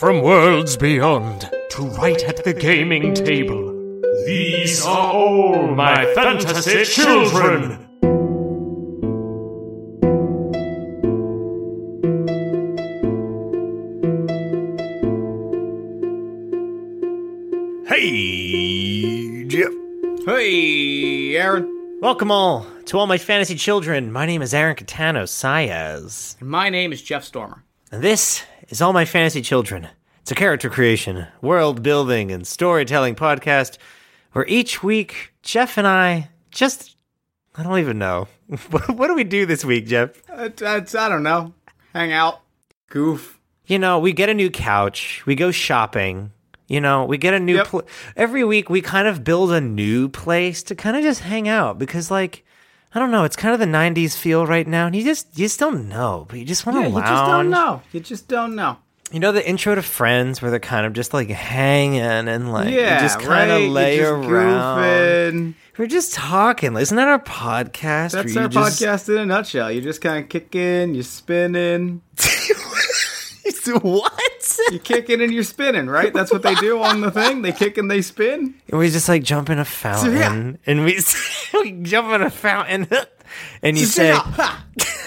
from worlds beyond to right at the gaming table. These are all my fantasy children. Hey, Jeff. Hey, Aaron. Welcome all to all my fantasy children. My name is Aaron Catano Sayaz, My name is Jeff Stormer. And this is All My Fantasy Children. It's a character creation, world building, and storytelling podcast where each week Jeff and I just. I don't even know. what do we do this week, Jeff? Uh, I don't know. Hang out. Goof. You know, we get a new couch, we go shopping. You know, we get a new Yep. pl- every week. We kind of build a new place to kind of just hang out because, like, I don't know, it's kind of the '90s feel right now, and you just you just don't know, but you just want to Yeah, you just don't know. You just don't know. You know the intro to Friends where they're kind of just like hanging and like Yeah, just kind right? of lay You're around. goofing. We're just talking. Isn't that our podcast? That's our just- podcast in a nutshell. You're just kind of kicking. You're spinning, what? you kicking and you're spinning, right? That's what they do on the thing. They kick and they spin. And we just like jump in a fountain Yeah. and we, we jump in a fountain and you say,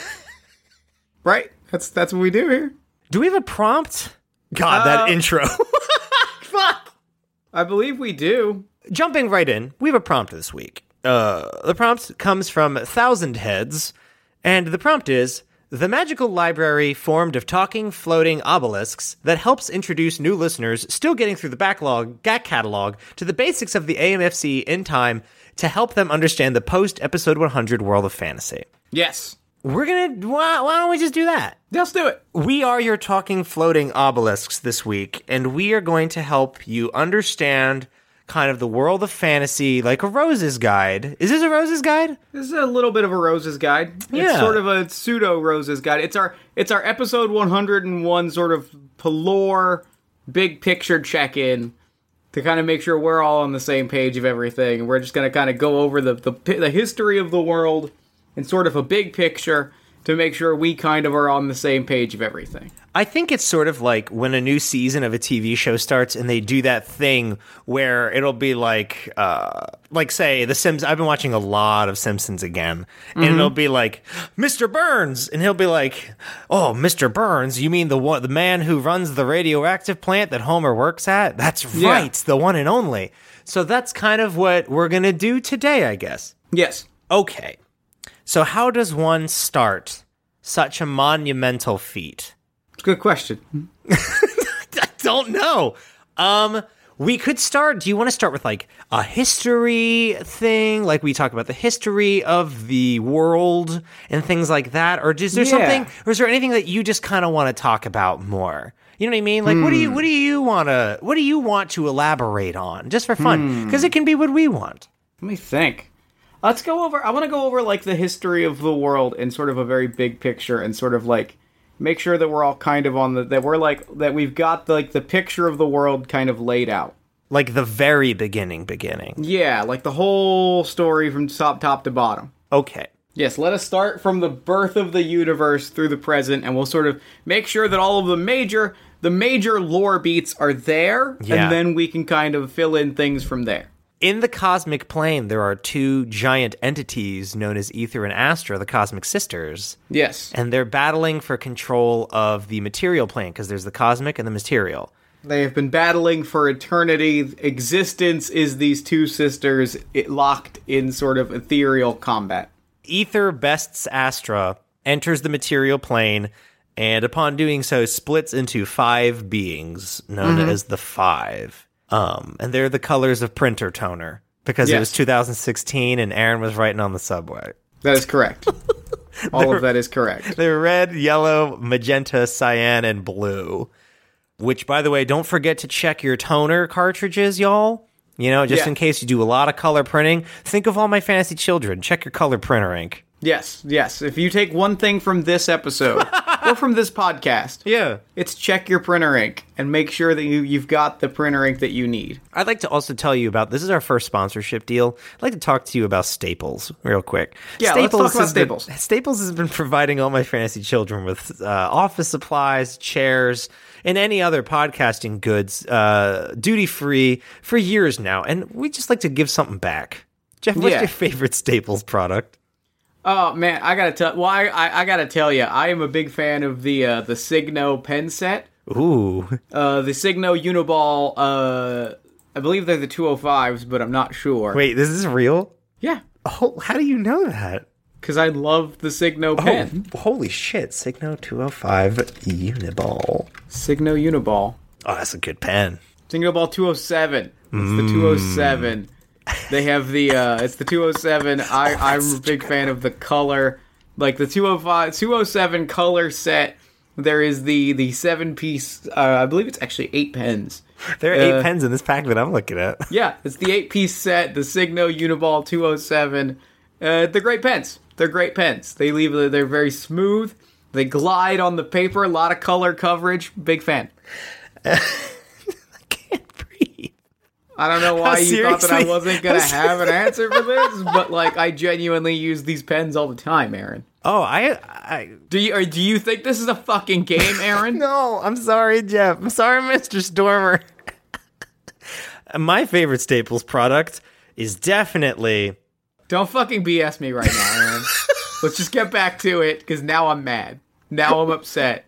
right? That's that's what we do here. "Do we have a prompt?" God, that Uh, intro. Fuck. I believe we do. Jumping right in, we have a prompt this week. Uh, the prompt comes from Thousand Heads, and the prompt is the magical library formed of talking, floating obelisks that helps introduce new listeners still getting through the backlog GAC catalog to the basics of the AMFC in time to help them understand the post episode 100 world of fantasy. Yes. We're gonna. Why, why don't we just do that? Let's do it. We are your talking floating obelisks this week, and we are going to help you understand kind of the world of fantasy like a Rose's Guide. Is this a Rose's Guide? This is a little bit of a Roses guide. It's sort of a pseudo Roses guide. It's our it's our episode 101 sort of lore big picture check in to kind of make sure we're all on the same page of everything. We're just going to kind of go over the, the the history of the world and sort of a big picture to make sure we kind of are on the same page of everything. I think it's sort of like when a new season of a TV show starts and they do that thing where it'll be like, uh, like say The Sims. I've been watching a lot of Simpsons again, and it'll be like Mr. Burns, and he'll be like, "Oh, Mr. Burns, you mean the one, the man who runs the radioactive plant that Homer works at? That's Yeah. right, the one and only." So that's kind of what we're gonna do today, I guess. Yes. Okay, so how does one start such a monumental feat? It's a good question. I don't know. Um, we could start. Do you want to start with like a history thing, like we talk about the history of the world and things like that, or is there Yeah. something, or is there anything that you just kind of want to talk about more? You know what I mean? Like, what do you, what do you want to, what do you want to elaborate on, just for fun? Because it can be what we want. Let me think. Let's go over. I want to go over like the history of the world in sort of a very big picture, and sort of like make sure that we're all kind of on the that we're like that we've got like the picture of the world kind of laid out. Like the very beginning, beginning. Yeah, like the whole story from top top to bottom. Okay. Yes, let us start from the birth of the universe through the present, and we'll sort of make sure that all of the major the major lore beats are there, Yeah. and then we can kind of fill in things from there. In the cosmic plane, there are two giant entities known as Ether and Astra, the cosmic sisters. Yes, and they're battling for control of the material plane because there's the cosmic and the material. They have been battling for eternity. Existence is these two sisters locked in sort of ethereal combat. Ether bests Astra, enters the material plane, and upon doing so, splits into five beings known mm-hmm. as the Five. Um, and they're the colors of printer toner because it was 2016 and Aaron was writing on the subway. That is correct. All of that is correct. They're red, yellow, magenta, cyan, and blue. Which, by the way, don't forget to check your toner cartridges, y'all. You know, just Yeah. in case you do a lot of color printing. Think of all my fantasy children. Check your color printer ink. Yes, yes. If you take one thing from this episode, or from this podcast. Yeah. It's check your printer ink and make sure that you, you've got the printer ink that you need. I'd like to also tell you about this is our first sponsorship deal. I'd like to talk to you about Staples real quick. Yeah, let's talk about has been- Staples. Staples has been providing all my fantasy children with uh, office supplies, chairs, and any other podcasting goods, uh, duty free for years now, and we just like to give something back. Jeff, what's Yeah. your favorite Staples product? Oh man, I gotta tell. Well, I, I, I gotta tell you, I am a big fan of the uh, the Signo pen set. Ooh, Uh, the Signo Uniball. Uh, I believe they're the 205s, but I'm not sure. wait, this is real? Yeah, Oh, how do you know that? because I love the Signo pen. Oh, holy shit! Signo 205 Uniball. Signo Uniball. Oh, that's a good pen. Signo Ball 207. It's the 207. They have the uh it's the 207. I I'm a big fan of the color. Like the 205 207 color set. There is the the 7 piece uh, I believe it's actually 8 pens. There are eight Uh, pens in this pack that I'm looking at. Yeah, it's the 8 piece set, the Signo Uniball 207. Uh they're great pens. They're great pens. They leave they're very smooth. They glide on the paper, a lot of color coverage. Big fan. I don't know why you thought that I wasn't gonna have an answer for this, but like I genuinely use these pens all the time, Aaron. Oh, I, I. Do you or do you think this is a fucking game, Aaron? No, I'm sorry, Jeff. I'm sorry, Mr. Stormer. My favorite Staples product is definitely. Don't fucking BS me right now, Aaron. Let's just get back to it, because now I'm mad. Now I'm upset.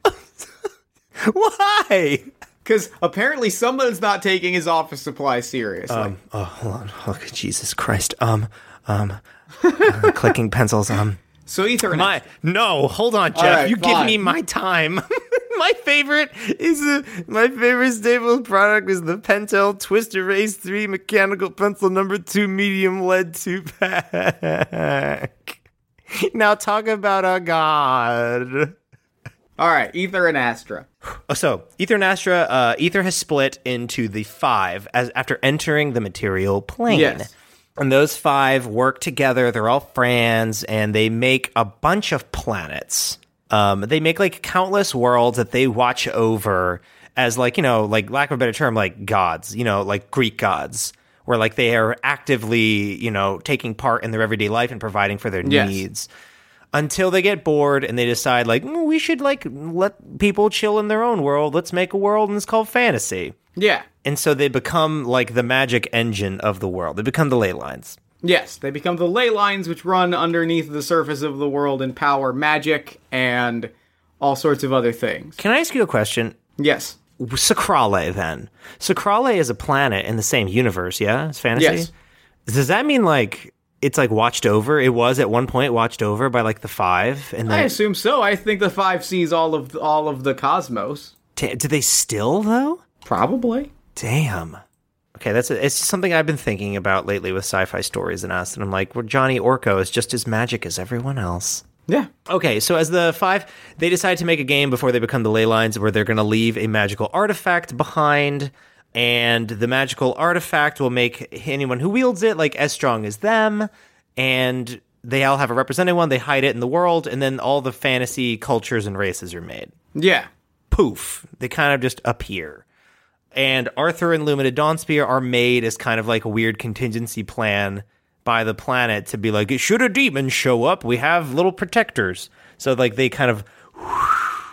Why? Because apparently someone's not taking his office supply seriously. Um. Oh, hold on. Oh, Jesus Christ. Um. Um. uh, clicking pencils. Um. so Ethernet. My no. Hold on, Jeff. right, you give me my time. my favorite is the my favorite Staples product is the Pentel Twist Erase Three mechanical pencil number two medium lead two pack. now talk about a god. all right, Ether and Astra. Oh, So, Ether and Astra, uh, Ether has split into the five as after entering the material plane. Yes. And those five work together. They're all friends, and they make a bunch of planets. Um, they make like countless worlds that they watch over as like you know, like lack of a better term, like gods. You know, like Greek gods, where like they are actively you know taking part in their everyday life and providing for their Yes. needs until they get bored and they decide like "Mm, we should like let people chill in their own world let's make a world and it's called fantasy Yeah. and so they become like the magic engine of the world they become the ley lines Yes, they become the ley lines which run underneath the surface of the world and power magic and all sorts of other things. can i ask you a question Yes. Sacrale then Sacrale is a planet in the same universe yeah it's fantasy Yes. does that mean like it's like watched over it was at one point watched over by like the five and then I assume so. I think the five sees all of all of the cosmos. Ta- do they still though Probably. Damn. Okay, that's it's just something I've been thinking about lately with sci-fi stories and us, and I'm like, well, Johnny Orko is just as magic as everyone else. Yeah. Okay, so as the five, they decide to make a game before they become the ley lines, where they're going to leave a magical artifact behind, and the magical artifact will make anyone who wields it like as strong as them, and they all have a representative one. They hide it in the world, and then all the fantasy cultures and races are made Yeah. poof, they kind of just appear. And Arthur and Lumina Dawnspear are made as kind of like a weird contingency plan by the planet to be like, should a demon show up, we have little protectors. So like they kind of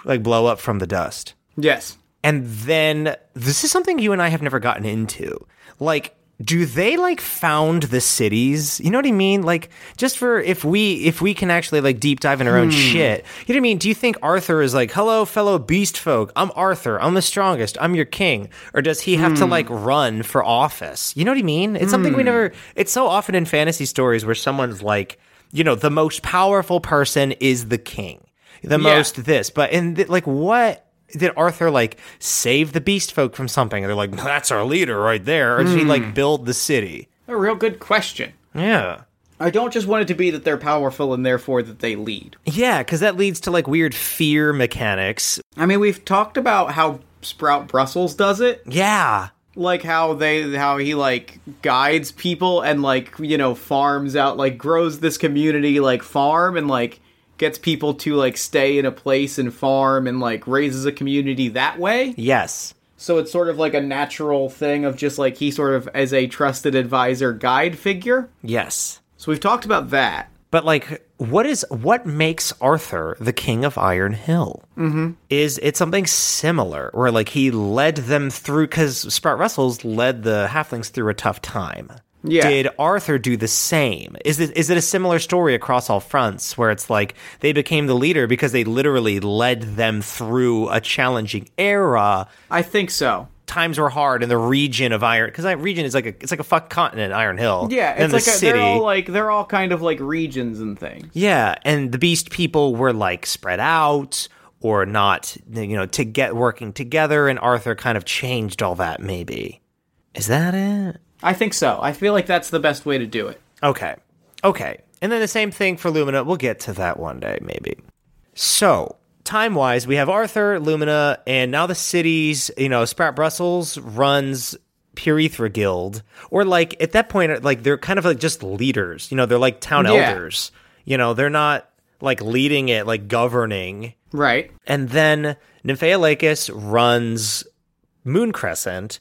like blow up from the dust. Yes. And then this is something you and I have never gotten into. Like, do they like found the cities? You know what I mean? Like, just for if we if we can actually like deep dive in our own hmm. shit. You know what I mean? Do you think Arthur is like, hello, fellow beast folk, I'm Arthur, I'm the strongest, I'm your king? Or does he have to hmm. like run for office? You know what I mean? It's something we hmm. never it's so often in fantasy stories where someone's like, you know, the most powerful person is the king. The Yeah. most this. But in th- like what did Arthur like save the beast folk from something? They're like, that's our leader right there. Or did he like hmm. build the city? A real good question. Yeah. I don't just want it to be that they're powerful and therefore that they lead. Yeah, because that leads to like weird fear mechanics. I mean, we've talked about how Sprout Brussels does it. Yeah. like how they how he like guides people and like you know farms out like grows this community like farm and like gets people to like stay in a place and farm and like raises a community that way. Yes. So it's sort of like a natural thing of just like he sort of as a trusted advisor guide figure. Yes. So we've talked about that. But like, what is what makes Arthur the king of Iron Hill? Mm-hmm. Is it something similar, where like he led them through? Because Sprout Brussels led the halflings through a tough time. Yeah. Did Arthur do the same? Is it is it a similar story across all fronts, where it's like they became the leader because they literally led them through a challenging era? I think so. Times were hard in the region of Iron, because that region is like a it's like a fuck continent, Iron Hill. Yeah, and it's the like a, city. they're all like they're all kind of like regions and things. Yeah, and the beast people were like spread out or not, you know, to get working together, and Arthur kind of changed all that. Maybe is that it? I think so. I feel like that's the best way to do it. Okay, okay, and then the same thing for Lumina. We'll get to that one day, maybe. So time wise, we have Arthur, Lumina, and now the cities. You know, Sprout Brussels runs Purethra Guild, or like at that point, like they're kind of like just leaders. You know, they're like town Yeah. elders. You know, they're not like leading it, like governing. Right. And then Nymphea Lacus runs Moon Crescent.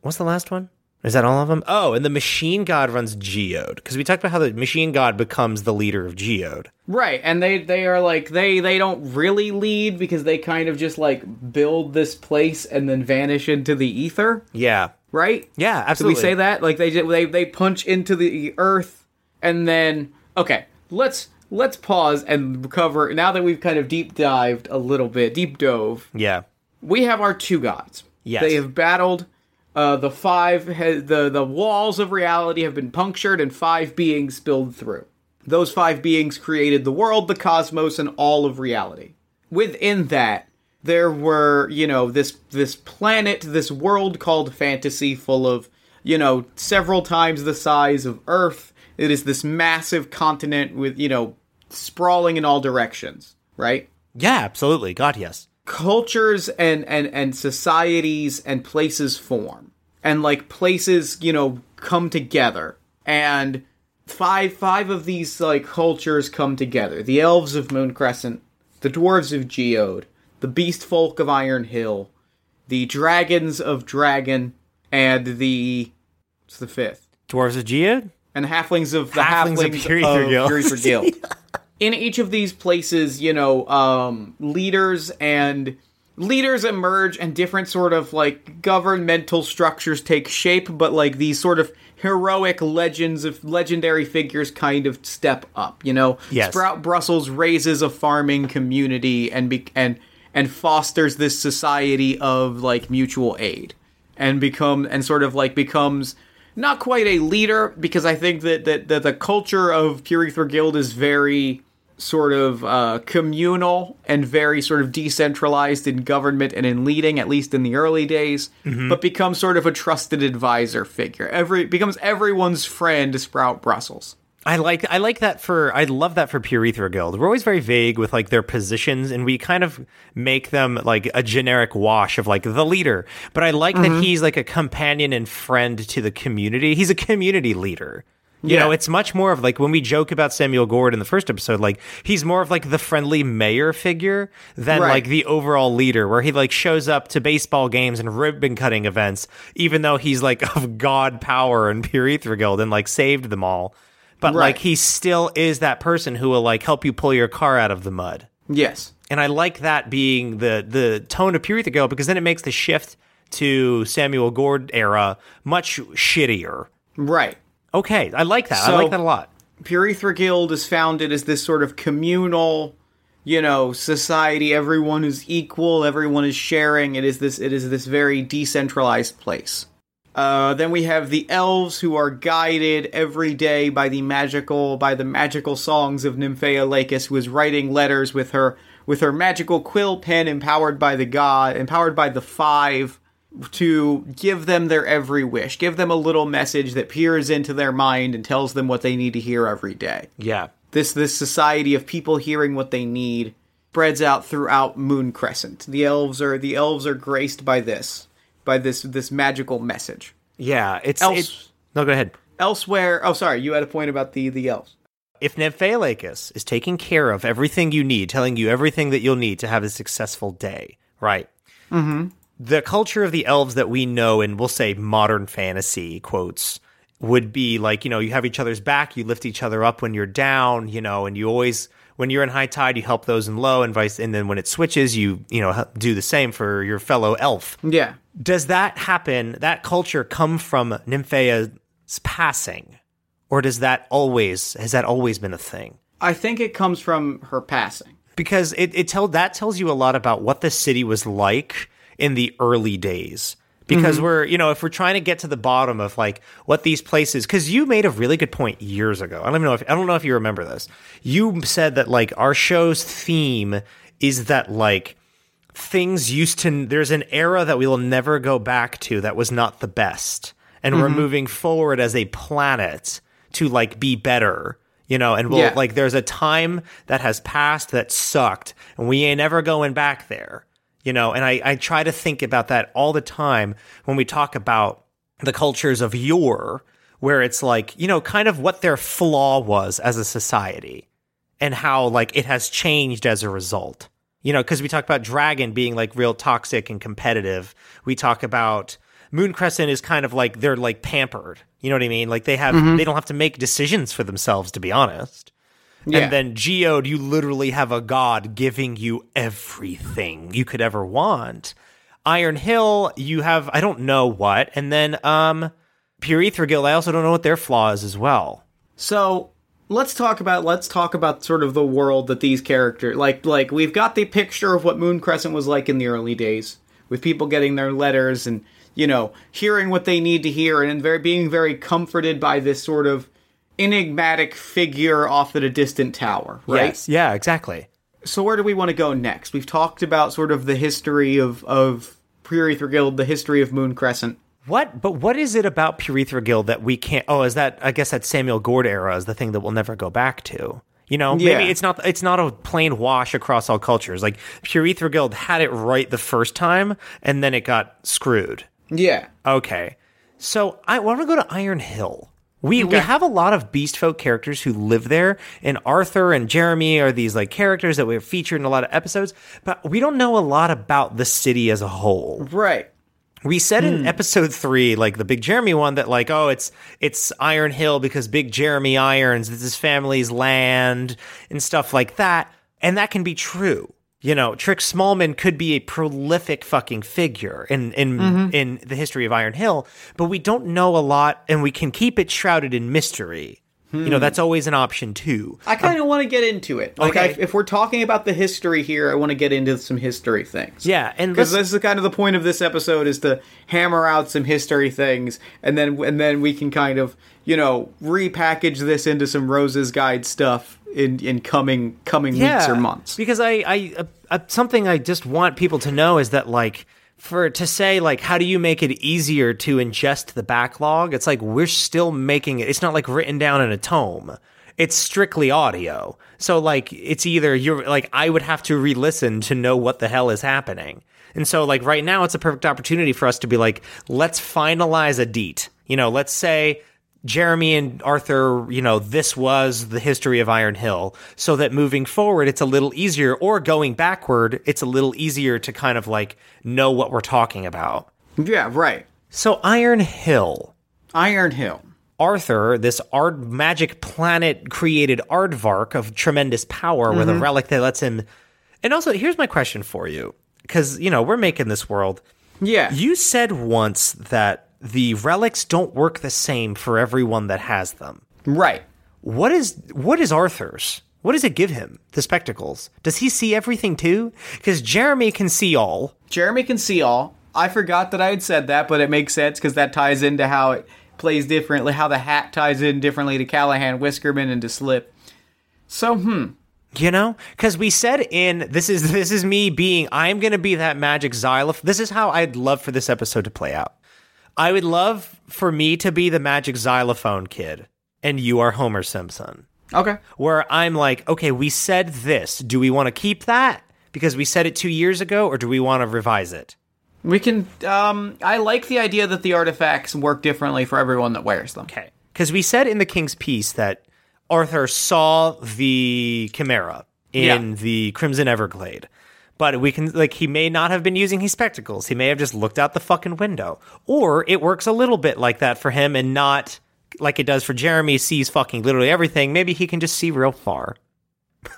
What's the last one? Is that all of them? Oh, and the Machine God runs Geode. Because we talked about how the Machine God becomes the leader of Geode. Right. And they they are like they they don't really lead because they kind of just like build this place and then vanish into the ether, Yeah. right? Yeah, Did absolutely. we say that? Like they ju- they they punch into the earth and then okay, let's let's pause and cover now that we've kind of deep dived a little bit, deep dove. Yeah. We have our two gods. Yes. They have battled uh, the five the the walls of reality have been punctured and five beings spilled through. Those five beings created the world, the cosmos, and all of reality. Within that, there were, you know, this this planet, this world called fantasy full of, you know, several times the size of Earth. It is this massive continent with, you know, sprawling in all directions, right? Yeah, absolutely. God, yes. Cultures and and and societies and places form and like places you know come together and five five of these like cultures come together the elves of moon crescent the dwarves of geode the beast folk of iron hill the dragons of dragon and the what's the fifth Dwarves of Geode? and the halflings of the Halflings halflings, of of Purethra Guild. Purethra Guild. In each of these places, you know, um, leaders and leaders emerge, and different sort of like governmental structures take shape. But like these sort of heroic legends of legendary figures kind of step up. You know, Yes. Sprout Brussels raises a farming community and be- and and fosters this society of like mutual aid and become and sort of like becomes not quite a leader because I think that that, that the culture of Purethra Guild is very sort of uh, communal and very sort of decentralized in government and in leading, at least in the early days, but becomes sort of a trusted advisor figure. Every becomes everyone's friend, Sprout Brussels. I like I like that for I love that for Purethra Guild. We're always very vague with like their positions and we kind of make them like a generic wash of like the leader. But I like that he's like a companion and friend to the community. He's a community leader. You Yeah. know, it's much more of like when we joke about Samuel Gord in the first episode, like he's more of like the friendly mayor figure than Right. like the overall leader, where he like shows up to baseball games and ribbon cutting events, even though he's like of god power in Purethra Guild and like saved them all. But Right. like he still is that person who will like help you pull your car out of the mud. Yes. And I like that being the the tone of Purethra Guild because then it makes the shift to Samuel Gord era much shittier. Right. Okay, I like that. I like that a lot. Purethra Guild is founded as this sort of communal, you know, society. Everyone is equal. Everyone is sharing. It is this. It is this very decentralized place. Uh, then we have the elves who are guided every day by the magical by the magical songs of Nymphea Lacus, who is writing letters with her with her magical quill pen, empowered by the god, empowered by the five to give them their every wish, give them a little message that peers into their mind and tells them what they need to hear every day. Yeah. This this society of people hearing what they need spreads out throughout Moon Crescent. The elves are the elves are graced by this, by this this magical message. Yeah, it's Else- it- No, go ahead. Elsewhere, oh sorry, you had a point about the the elves. if Nymphaeolacus is taking care of everything you need, telling you everything that you'll need to have a successful day, right? Mm-hmm. The culture of the elves that we know in, we'll say, modern fantasy quotes would be like, you know, you have each other's back, you lift each other up when you're down, you know, and you always when you're in high tide, you help those in low, and vice. And then when it switches, you you know do the same for your fellow elf. Yeah. Does that happen? That culture come from Nymphaea's passing, or does that always has that always been a thing? I think it comes from her passing. Because it, it tell that tells you a lot about what the city was like in the early days because mm-hmm. we're you know if we're trying to get to the bottom of like what these places because you made a really good point years ago i don't even know if i don't know if you remember this you said that like our show's theme is that like things used to there's an era that we will never go back to that was not the best and mm-hmm. we're moving forward as a planet to like be better you know and we'll yeah. like there's a time that has passed that sucked and we ain't ever going back there you know, and I, I try to think about that all the time when we talk about the cultures of yore, where it's like, you know, kind of what their flaw was as a society and how like it has changed as a result. You know, because we talk about Dragon being like real toxic and competitive. We talk about Moon Crescent is kind of like they're like pampered. You know what I mean? Like they have mm-hmm. they don't have to make decisions for themselves, to be honest. Yeah. And then Geode, you literally have a god giving you everything you could ever want. Iron Hill, you have I don't know what, and then um Pure Ether Guild, I also don't know what their flaw is as well. So let's talk about let's talk about sort of the world that these characters like like we've got the picture of what Moon Crescent was like in the early days, with people getting their letters and you know hearing what they need to hear and very being very comforted by this sort of enigmatic figure off at a distant tower, right? Yes. Yeah, exactly. So where do we want to go next? We've talked about sort of the history of of Pure Aether Guild, the history of Moon Crescent. What? But what is it about Pure Aether Guild that we can't? Oh, is that? I guess that Samuel Gord era is the thing that we'll never go back to. You know, yeah. maybe it's not it's not a plain wash across all cultures. Like Pure Aether Guild had it right the first time, and then it got screwed. Yeah. Okay. So I want to go to Iron Hill. We okay. we have a lot of beast folk characters who live there, and Arthur and Jeremy are these like characters that we've featured in a lot of episodes, but we don't know a lot about the city as a whole. Right. We said in hmm. episode three, like the Big Jeremy one, that like, oh, it's it's Iron Hill because Big Jeremy irons, it's his family's land and stuff like that. And that can be true you know, Trick Smallman could be a prolific fucking figure in in mm-hmm. in the history of Iron Hill, but we don't know a lot, and we can keep it shrouded in mystery. Hmm. You know, that's always an option too. I kind of um, want to get into it. Like, okay. I, if we're talking about the history here, I want to get into some history things. Yeah, and because this is kind of the point of this episode is to hammer out some history things, and then and then we can kind of you know repackage this into some Rose's Guide stuff in in coming coming yeah, weeks or months. Because I I uh, uh, something I just want people to know is that like for to say like how do you make it easier to ingest the backlog? It's like we're still making it. It's not like written down in a tome. It's strictly audio. So like it's either you're like I would have to re-listen to know what the hell is happening. And so like right now it's a perfect opportunity for us to be like let's finalize a deet. You know, let's say Jeremy and Arthur, you know, this was the history of Iron Hill, so that moving forward, it's a little easier, or going backward, it's a little easier to kind of like know what we're talking about. Yeah, right. So, Iron Hill. Iron Hill. Arthur, this art magic planet created aardvark of tremendous power mm-hmm. with a mm-hmm. relic that lets him. And also, here's my question for you because, you know, we're making this world. Yeah. You said once that the relics don't work the same for everyone that has them. Right. What is what is Arthur's? What does it give him? The spectacles. Does he see everything too? Because Jeremy can see all. Jeremy can see all. I forgot that I had said that, but it makes sense because that ties into how it plays differently, how the hat ties in differently to Callahan, Whiskerman, and to Slip. So, hmm. You know, because we said in this is this is me being I'm gonna be that magic xylophone. This is how I'd love for this episode to play out. I would love for me to be the magic xylophone kid and you are Homer Simpson. Okay. Where I'm like, okay, we said this. Do we want to keep that because we said it two years ago, or do we want to revise it? We can. Um, I like the idea that the artifacts work differently for everyone that wears them. Okay. Because we said in the King's Peace that Arthur saw the Chimera in Yeah. the Crimson Everglade. But we can like he may not have been using his spectacles. He may have just looked out the fucking window. Or it works a little bit like that for him and not like it does for Jeremy sees fucking literally everything. Maybe he can just see real far.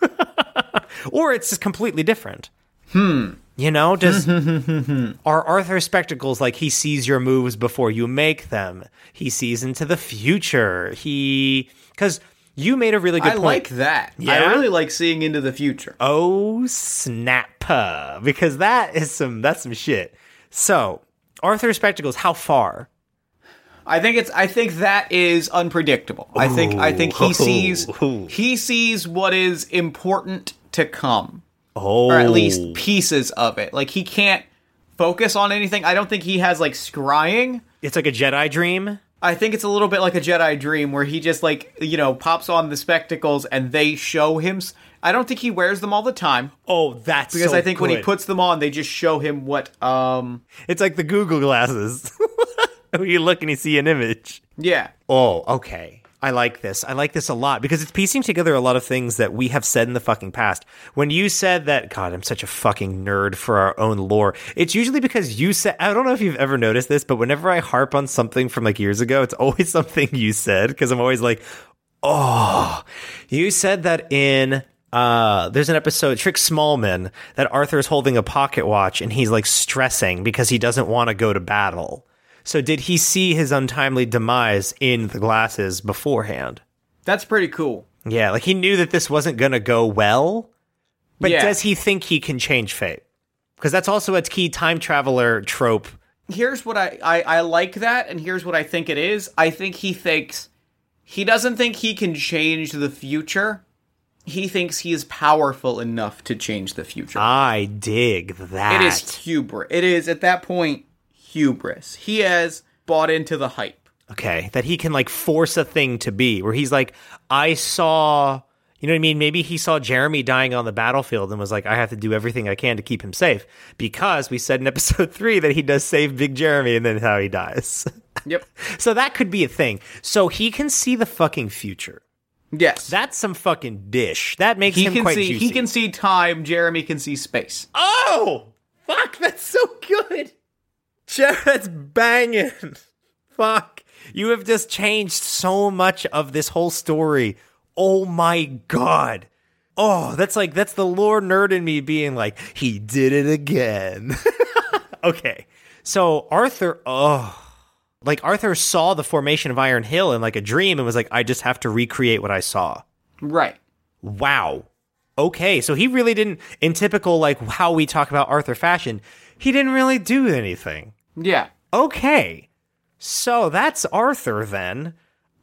or it's just completely different. Hmm. You know, does are Arthur's spectacles like he sees your moves before you make them? He sees into the future. He because you made a really good I point. like that. Yeah? I really like seeing into the future. Oh snap! Because that is some that's some shit. So Arthur's spectacles, how far? I think it's. I think that is unpredictable. I think. I think he sees. Ooh. He sees what is important to come, Oh, or at oh. least pieces of it. Like he can't focus on anything. I don't think he has like scrying. it's like a Jedi dream. I think it's a little bit like a Jedi dream where he just like you know pops on the spectacles and they show him. I don't think he wears them all the time Oh, that's because so I think when he puts them on, they just show him what. Um. it's like the Google glasses. You look and you see an image. Yeah. Oh, okay. I like this. I like this a lot because it's piecing together a lot of things that we have said in the fucking past. When you said that, God, I'm such a fucking nerd for our own lore. It's usually because you said, I don't know if you've ever noticed this, but whenever I harp on something from like years ago, it's always something you said because I'm always like, oh, you said that in uh, there's an episode, Trick Smallman, that Arthur is holding a pocket watch and he's like stressing because he doesn't want to go to battle. So did he see his untimely demise in the glasses beforehand? That's pretty cool. Yeah, like he knew that this wasn't going to go well. But Yeah. does he think he can change fate? Because that's also a key time traveler trope. here's what I, I I like that, and here's what I think it is. I think he thinks he doesn't think he can change the future. He thinks he is powerful enough to change the future. I dig that. it is hubris. It is at that point hubris. He has bought into the hype. Okay, that he can like force a thing to be where he's like, I saw, you know what I mean? Maybe he saw Jeremy dying on the battlefield and was like, I have to do everything I can to keep him safe because we said in episode three that he does save Big Jeremy and then how he dies. Yep. so that could be a thing. So he can see the fucking future. Yes. That's some fucking dish. That makes he him quite see. juicy. He can see time. Jeremy can see space. Oh, fuck! That's so good. Jeff, that's banging. Fuck. You have just changed so much of this whole story. Oh my god. Oh, that's like that's the lore nerd in me being like, he did it again. okay. So Arthur, oh, like Arthur saw the formation of Iron Hill in like a dream and was like, I just have to recreate what I saw. Right. Wow. Okay, so he really didn't, in typical like how we talk about Arthur fashion, he didn't really do anything. Yeah. Okay, so that's Arthur then.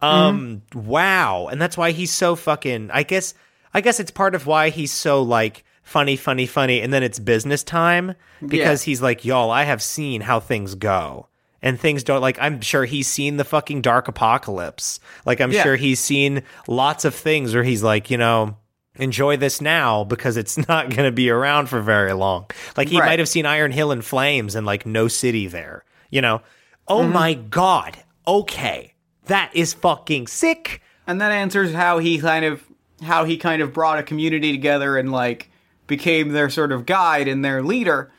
Um, wow, and that's why he's so fucking. I guess, I guess it's part of why he's so like funny, funny, funny, and then it's business time because he's like, y'all, I have seen how things go. And things don't like I'm sure he's seen the fucking dark apocalypse. Like I'm Yeah. sure he's seen lots of things where he's like, you know, enjoy this now because it's not going to be around for very long. Like he Right. might have seen Iron Hill in flames and like no city there, you know? Oh mm-hmm. my God. Okay. That is fucking sick. and that answers how he kind of how he kind of brought a community together and like became their sort of guide and their leader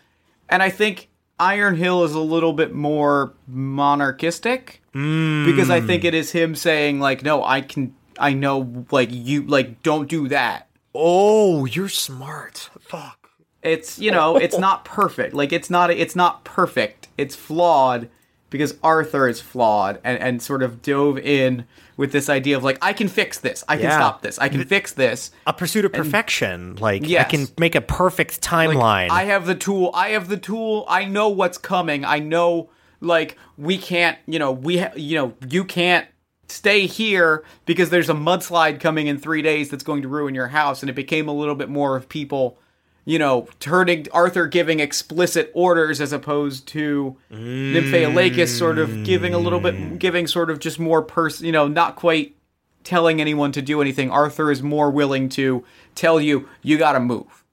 and i think iron hill is a little bit more monarchistic mm. because i think it is him saying like no i can i know like you like don't do that Oh, you're smart. Fuck. it's you know it's not perfect like it's not it's not perfect it's flawed because arthur is flawed and and sort of dove in with this idea of like i can fix this i can Yeah. stop this i can fix this A pursuit of perfection. Like, I can make a perfect timeline. I have the tool. I have the tool. I know what's coming. I know like we can't, you know, we ha- you know, you can't stay here because there's a mudslide coming in 3 days that's going to ruin your house. And it became a little bit more of people you know, turning Arthur giving explicit orders as opposed to Nymphaeolacus sort of giving a little bit, mm. giving sort of just more person, you know, not quite telling anyone to do anything. Arthur is more willing to tell you, you gotta move.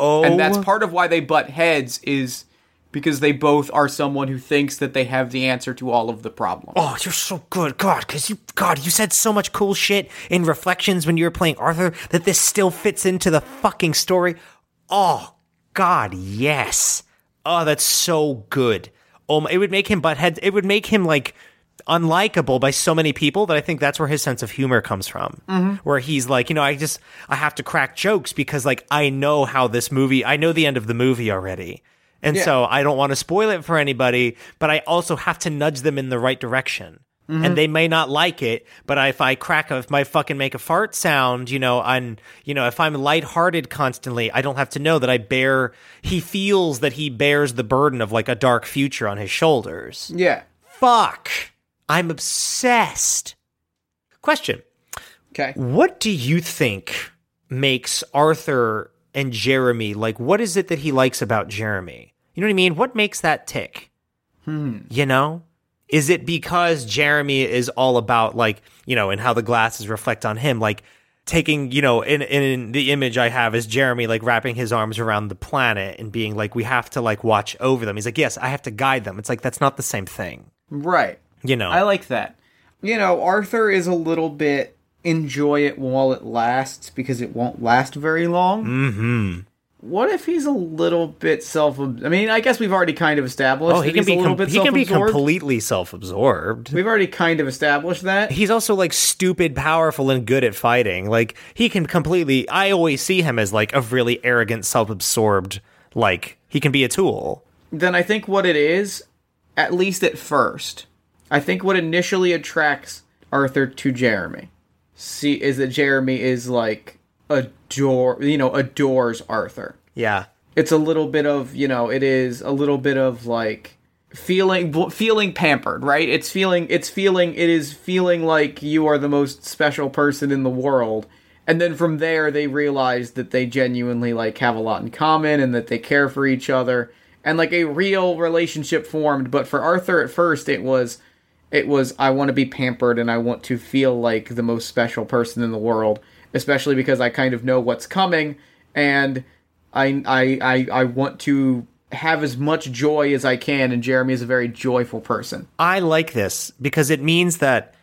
Oh, and that's oh. part of why they butt heads is because they both are someone who thinks that they have the answer to all of the problems. Oh, you're so good, God, because you, God, you said so much cool shit in Reflections when you were playing Arthur that this still fits into the fucking story. Oh, God, yes. Oh, that's so good. Oh, my, it would make him butthead. It would make him like unlikable by so many people that I think that's where his sense of humor comes from. Mm-hmm. Where he's like, you know, I just I have to crack jokes because like I know how this movie, I know the end of the movie already. And Yeah. so I don't want to spoil it for anybody, but I also have to nudge them in the right direction. Mm-hmm. And they may not like it, but if I crack, a, if I fucking make a fart sound, you know, I'm, you know, if I'm lighthearted constantly, I don't have to know that I bear. He feels that he bears the burden of like a dark future on his shoulders. Yeah. Fuck, I'm obsessed. Question: Okay. What do you think makes Arthur and Jeremy like? What is it that he likes about Jeremy? You know what I mean? What makes that tick? Hmm. You know, is it because Jeremy is all about like you know, and how the glasses reflect on him, like taking you know, in in the image I have is Jeremy like wrapping his arms around the planet and being like, we have to like watch over them. He's like, yes, I have to guide them. It's like that's not the same thing. Right. You know, I like that. You know, Arthur is a little bit enjoy it while it lasts because it won't last very long. Mm-hmm. What if he's a little bit self? I mean, I guess we've already kind of established. oh, he that can he's be a little com- bit he can be completely self-absorbed. We've already kind of established that. he's also like stupid powerful and good at fighting like he can completely i always see him as like a really arrogant self-absorbed like he can be a tool then I think what it is, at least at first, I think what initially attracts Arthur to Jeremy, see, is that Jeremy is like adore, you know, adores Arthur. yeah It's a little bit of, you know, it is a little bit of like feeling feeling pampered, right? It's feeling it's feeling it is feeling like you are the most special person in the world. And then from there they realize that they genuinely like have a lot in common and that they care for each other and like a real relationship formed, but for Arthur at first it was it was I want to be pampered and I want to feel like the most special person in the world, especially because I kind of know what's coming and I I I, I want to have as much joy as I can and Jeremy is a very joyful person. i like this because it means that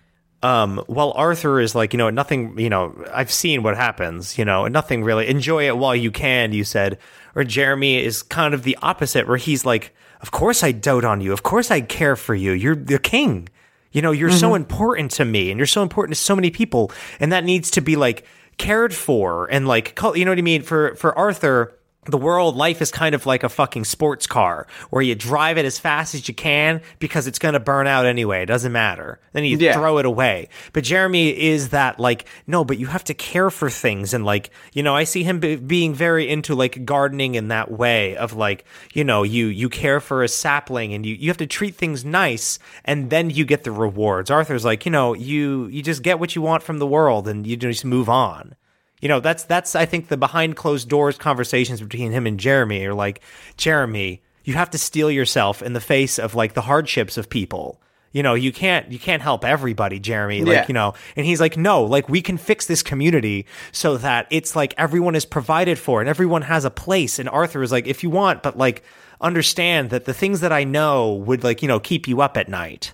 um while arthur is like you know nothing you know i've seen what happens you know nothing really enjoy it while you can you said. Or jeremy is kind of the opposite where he's like of course i dote on you. Of course i care for you. You're the king you know you're so mm-hmm. important to me and you're so important to so many people and that needs to be like cared for and like you know what i mean? For for arthur the world life is kind of like a fucking sports car where you drive it as fast as you can because it's going to burn out anyway. It doesn't matter. Then you Yeah. throw it away. But jeremy is that like no but you have to care for things and like you know i see him be- being very into like gardening in that way of like you know you you care for a sapling and you you have to treat things nice and then you get the rewards. Arthur's like you know you you just get what you want from the world and you just move on you know, that's that's I think the behind closed doors conversations between him and Jeremy are like, Jeremy, you have to steel yourself in the face of like the hardships of people. You know, you can't you can't help everybody, Jeremy. Like, Yeah. you know, and he's like, no, like we can fix this community so that it's like everyone is provided for and everyone has a place. And Arthur is like, if you want, but like understand that the things that I know would like, you know, keep you up at night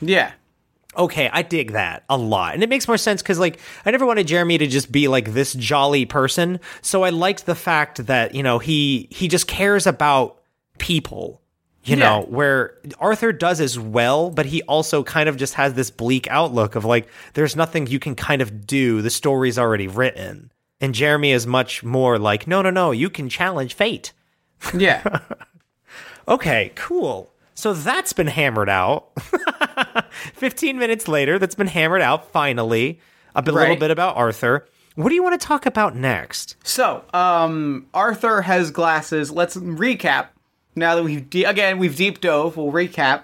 Yeah. Okay, I dig that a lot. And it makes more sense because, like, I never wanted Jeremy to just be like this jolly person. So I liked the fact that, you know, he he just cares about people. You Yeah. know, where Arthur does as well, but he also kind of just has this bleak outlook of like, there's nothing you can kind of do. The story's already written. And Jeremy is much more like, no, no, no, you can challenge fate. Yeah. Okay, cool. So that's been hammered out. 15 minutes later, that's been hammered out finally. A bit- little bit about Arthur. What do you want to talk about next? so, um Arthur has glasses. Let's recap. Now that we've de- again, we've deep dove, we'll recap.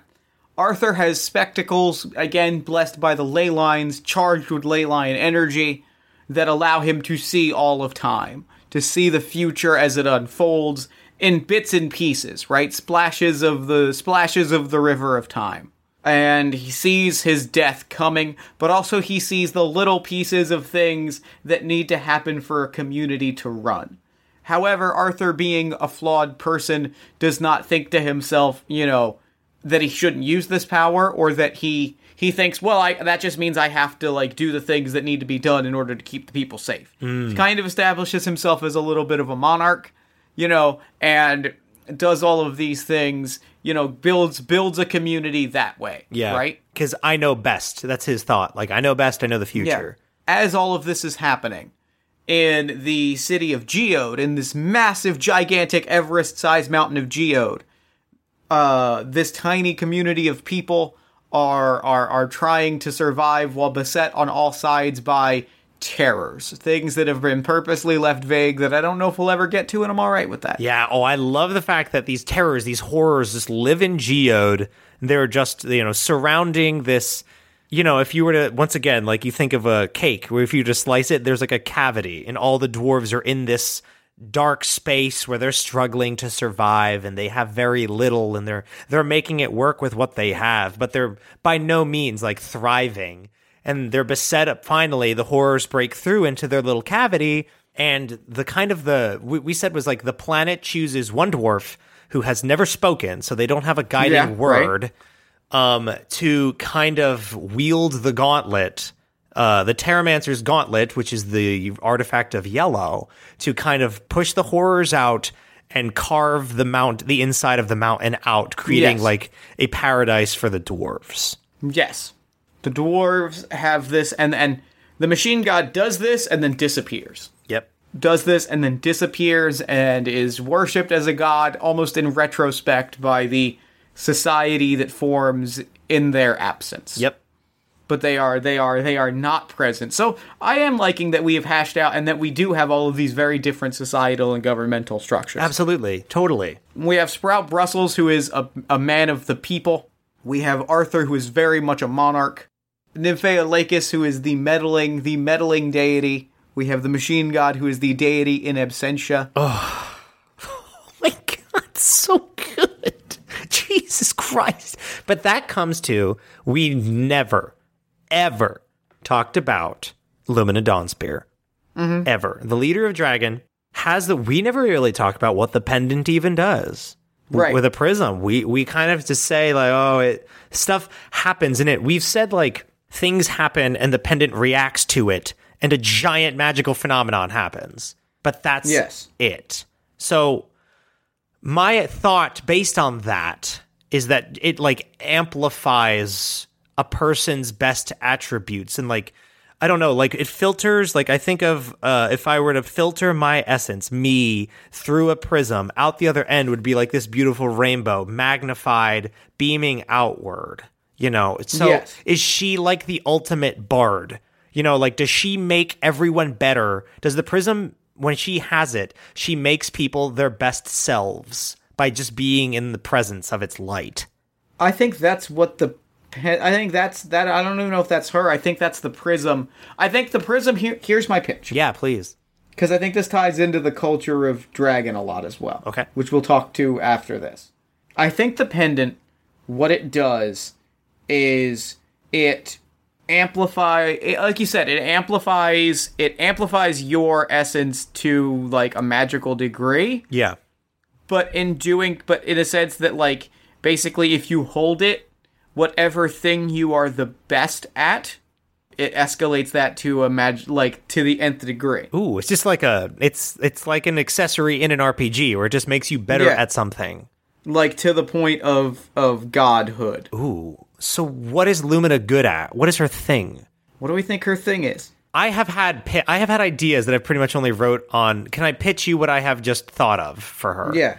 Arthur has spectacles, again blessed by the ley lines, charged with ley line energy that allow him to see all of time, to see the future as it unfolds in bits and pieces, right? Splashes of the splashes of the river of time. And he sees his death coming, but also he sees the little pieces of things that need to happen for a community to run. However, Arthur, being a flawed person, does not think to himself, you know, that he shouldn't use this power or that he he thinks, well, I, that just means I have to like do the things that need to be done in order to keep the people safe. He hmm. kind of establishes himself as a little bit of a monarch, you know, and does all of these things, you know, builds builds a community that way. Yeah. Right? Because I know best. That's his thought. Like, I know best, I know the future. As all of this is happening in the city of Geode, in this massive, gigantic Everest-sized mountain of Geode, uh, this tiny community of people are are are trying to survive while beset on all sides by terrors, things that have been purposely left vague that I don't know if we'll ever get to, and I'm all right with that. Yeah. Oh, I love the fact that these terrors, these horrors, just live in Geode. They're just you know surrounding this. You know, if you were to once again, like you think of a cake, where if you just slice it, there's like a cavity, and all the dwarves are in this dark space where they're struggling to survive and they have very little and they're they're making it work with what they have but they're by no means like thriving and they're beset up finally the horrors break through into their little cavity and the kind of the we, we said was like the planet chooses one dwarf who has never spoken so they don't have a guiding Yeah, right. word um to kind of wield the gauntlet uh, the Terramancer's Gauntlet, which is the artifact of yellow, to kind of push the horrors out and carve the mount, the inside of the mountain out, creating Yes. like a paradise for the dwarves. Yes. The dwarves have this and and the machine god does this and then disappears. Yep. Does this and then disappears and is worshipped as a god almost in retrospect by the society that forms in their absence. Yep. But they are they are they are not present. So I am liking that we have hashed out and that we do have all of these very different societal and governmental structures. Absolutely. Totally. We have Sprout Brussels, who is a, a man of the people. We have Arthur, who is very much a monarch. Nymphea Lacus, who is the meddling, the meddling deity. We have the machine god, who is the deity in absentia. Oh my god, so good. Jesus Christ. But that comes to we never, ever talked about Lumina Dawnspear. Mm-hmm. Ever. The leader of Dragon has the we never really talked about what the pendant even does. Right. With a prism. We we kind of just say like, oh, it stuff happens in it. We've said like things happen and the pendant reacts to it and a giant magical phenomenon happens. But that's Yes. it. So my thought based on that is that it like amplifies a person's best attributes and like I don't know, like it filters like I think of uh if I were to filter my essence, me through a prism, out the other end would be like this beautiful rainbow, magnified, beaming outward. You know. So Yes. is she like the ultimate bard? You know, like does she make everyone better? Does the prism when she has it, she makes people their best selves by just being in the presence of its light. I think that's what the. I think that's that. I don't even know if that's her. I think that's the prism. I think the prism here. Here's my pitch. Yeah, please. because I think this ties into the culture of dragon a lot as well. Okay. Which we'll talk to after this. I think the pendant, what it does is it amplify it, like you said it amplifies it amplifies your essence to like a magical degree Yeah. but in doing but in a sense that like basically if you hold it whatever thing you are the best at it escalates that to a mag like to the nth degree Ooh, it's just like a it's it's like an accessory in an RPG where it just makes you better Yeah. at something. like to the point of of godhood. Ooh. So what is Lumina good at? What is her thing? What do we think her thing is? I have had pi- I have had ideas that I pretty much only wrote on. Can I pitch you what I have just thought of for her? Yeah.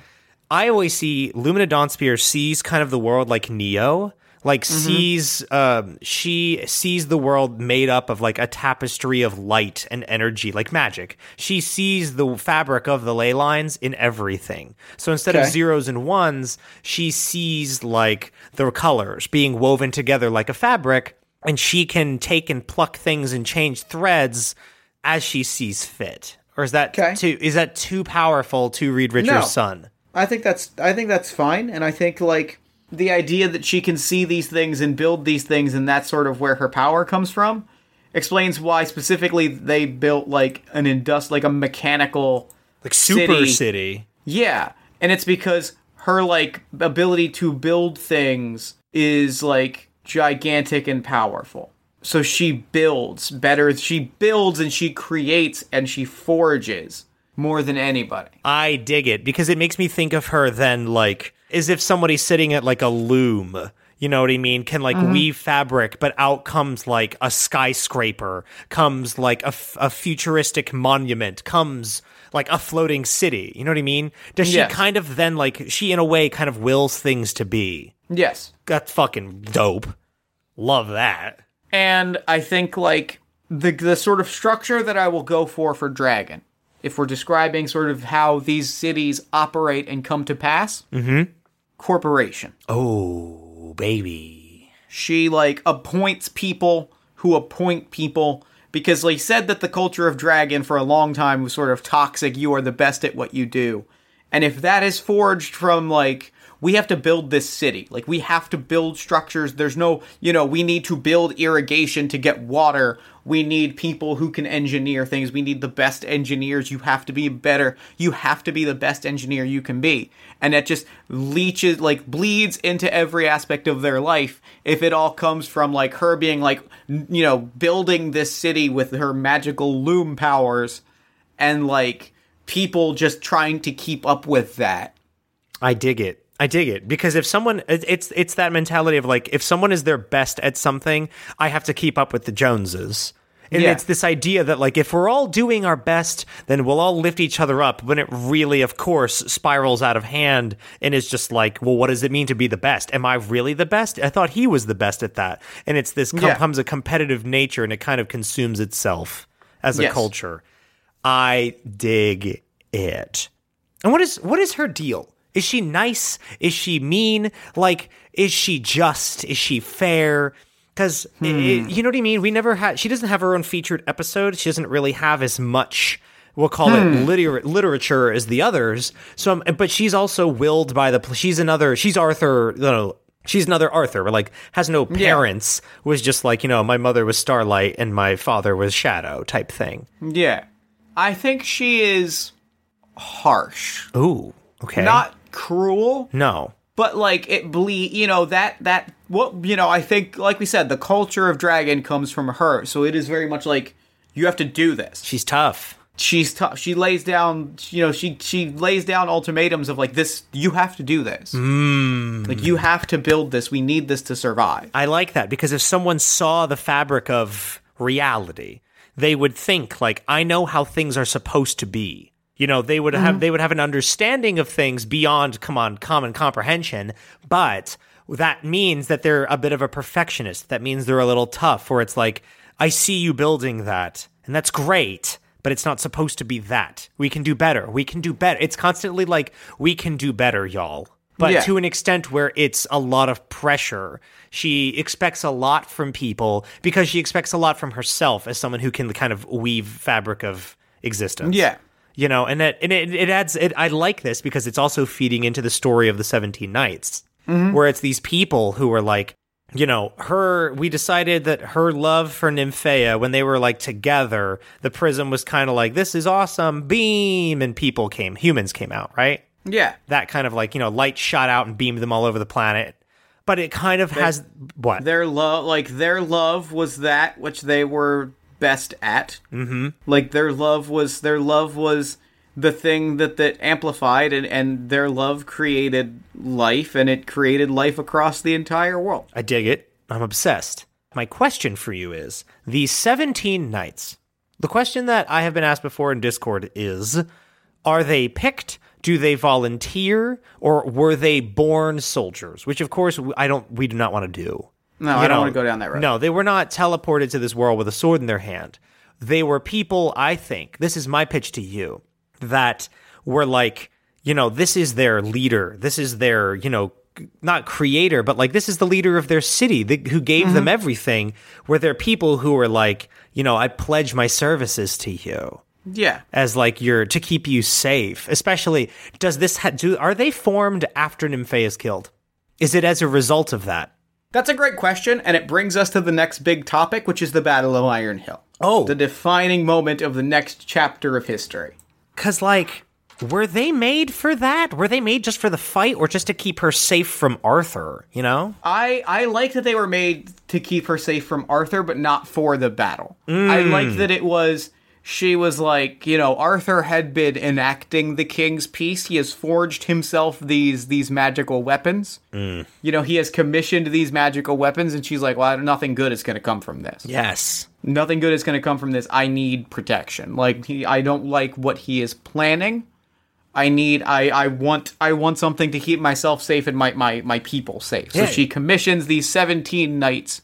I always see Lumina Dawnspear sees kind of the world like Neo, like sees um, she sees the world made up of like a tapestry of light and energy, like magic. She sees the fabric of the ley lines in everything. So instead of zeros and ones, she sees like the colors being woven together like a fabric, and she can take and pluck things and change threads as she sees fit. Or is that Okay. too is that too powerful to read Richards' No. son? I think that's I think that's fine, and I think like the idea that she can see these things and build these things, and that's sort of where her power comes from, explains why specifically they built like an indust like a mechanical like super city. city. Yeah, and it's because her like ability to build things is like gigantic and powerful. So she builds better. She builds and she creates and she forges more than anybody. I dig it because it makes me think of her then like as if somebody's sitting at like a loom. You know what I mean? Can like weave fabric, but out comes like a skyscraper, comes like a, f- a futuristic monument, comes like a floating city. You know what I mean? Does she Yes. kind of then like she in a way kind of wills things to be? Yes. That's fucking dope. Love that. And I think like the the sort of structure that I will go for for Dragon, if we're describing sort of how these cities operate and come to pass, mm-hmm. Corporation. Oh, baby. She like appoints people who appoint people because they said that the culture of Dragon for a long time was sort of toxic. You are the best at what you do, and if that is forged from like we have to build this city. Like we have to build structures. There's no, you know, we need to build irrigation to get water. We need people who can engineer things. We need the best engineers. You have to be better. You have to be the best engineer you can be. And that just leeches, like bleeds into every aspect of their life. If it all comes from like her being like, you know, building this city with her magical loom powers and like people just trying to keep up with that. I dig it. I dig it because if someone it's it's that mentality of like if someone is their best at something, I have to keep up with the Joneses. And Yeah. it's this idea that like if we're all doing our best, then we'll all lift each other up. When it really, of course, spirals out of hand and is just like, well, what does it mean to be the best? Am I really the best? I thought he was the best at that. And it's this Yeah. comes a competitive nature and it kind of consumes itself as a Yes. culture. I dig it. And what is what is her deal? Is she nice? Is she mean? Like, is she just? Is she fair? Because you know what I mean. We never had. She doesn't have her own featured episode. She doesn't really have as much. We'll call it liter- literature as the others. So, um, but she's also willed by the. She's another. She's Arthur. You know, she's another Arthur. Like, has no parents. Was just like you know, my mother was Starlight and my father was Shadow type thing. Yeah. I think she is harsh. Ooh. Okay. Not cruel, no. but like it bleed, you know, that that what you know, I think like we said, the culture of dragon comes from her. So it is very much like you have to do this. She's tough. She's tough. She lays down, you know, she she lays down ultimatums of like this you have to do this. Mm. Like you have to build this. We need this to survive. I like that because if someone saw the fabric of reality, they would think like I know how things are supposed to be. You know, they would have mm-hmm. they would have an understanding of things beyond come on common comprehension, but that means that they're a bit of a perfectionist. That means they're a little tough where it's like I see you building that and that's great, but it's not supposed to be that. We can do better. We can do better. It's constantly like we can do better, y'all but Yeah. to an extent where it's a lot of pressure. She expects a lot from people because she expects a lot from herself as someone who can kind of weave fabric of existence. Yeah. You know, and it, and it, it adds, it, I like this because it's also feeding into the story of the 17 Knights, mm-hmm. where it's these people who are like, you know, her, we decided that her love for Nymphea, when they were like together, the prism was kind of like, this is awesome, beam, and people came, humans came out, right? Yeah. that kind of like you know light shot out and beamed them all over the planet but it kind of has what Their love like their love was that which they were best at. Mm-hmm. Like their love was their love was the thing that that amplified and and their love created life and it created life across the entire world. i dig it i'm obsessed my question for you is the 17 knights the question that i have been asked before in discord is are they picked do they volunteer or were they born soldiers which of course i don't we do not want to do No, I don't know, want to go down that road. No, they were not teleported to this world with a sword in their hand. They were people, I think, this is my pitch to you, that were like, you know, this is their leader. This is their, you know, not creator, but like this is the leader of their city the, who gave them mm-hmm. everything. Where there are people who are like, you know, I pledge my services to you Yeah. as like your to keep you safe. Especially, does this ha- do? Are they formed after Nymphaea is killed? Is it as a result of that? That's a great question, and it brings us to the next big topic, which is the Battle of Iron Hill. Oh. The defining moment of the next chapter of history. Cause like were they made for that? Were they made just for the fight or just to keep her safe from Arthur, you know? I I like that they were made to keep her safe from Arthur, but not for the battle. I like mm. that it was she was like, you know, Arthur had been enacting the king's peace. He has forged himself these these magical weapons. Mm. You know, he has commissioned these magical weapons, and she's like, well, nothing good is going to come from this. Yes. Nothing good is going to come from this. I need protection. Like he, I don't like what he is planning. I need I I want I want something to keep myself safe and my my my people safe. So she commissions these 17 knights.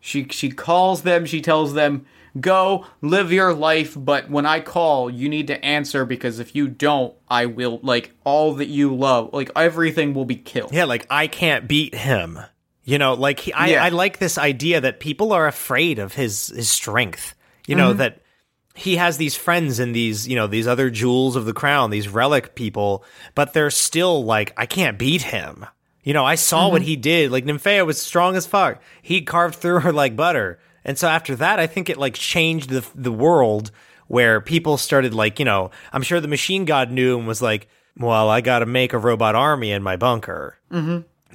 She she calls them, she tells them, "Go, live your life, but when I call, you need to answer because if you don't, I will like all that you love, like everything will be killed." Yeah, like I can't beat him. You know, like he, I, Yeah. I like this idea that people are afraid of his his strength. You know mm-hmm. that he has these friends and these you know these other jewels of the crown, these relic people, but they're still like I can't beat him. You know, I saw what mm-hmm. he did. Like Nymphaea was strong as fuck. He carved through her like butter. And so after that, I think it like changed the the world where people started like, you know, I'm sure the machine god knew and was like, well, I got to make a robot army in my bunker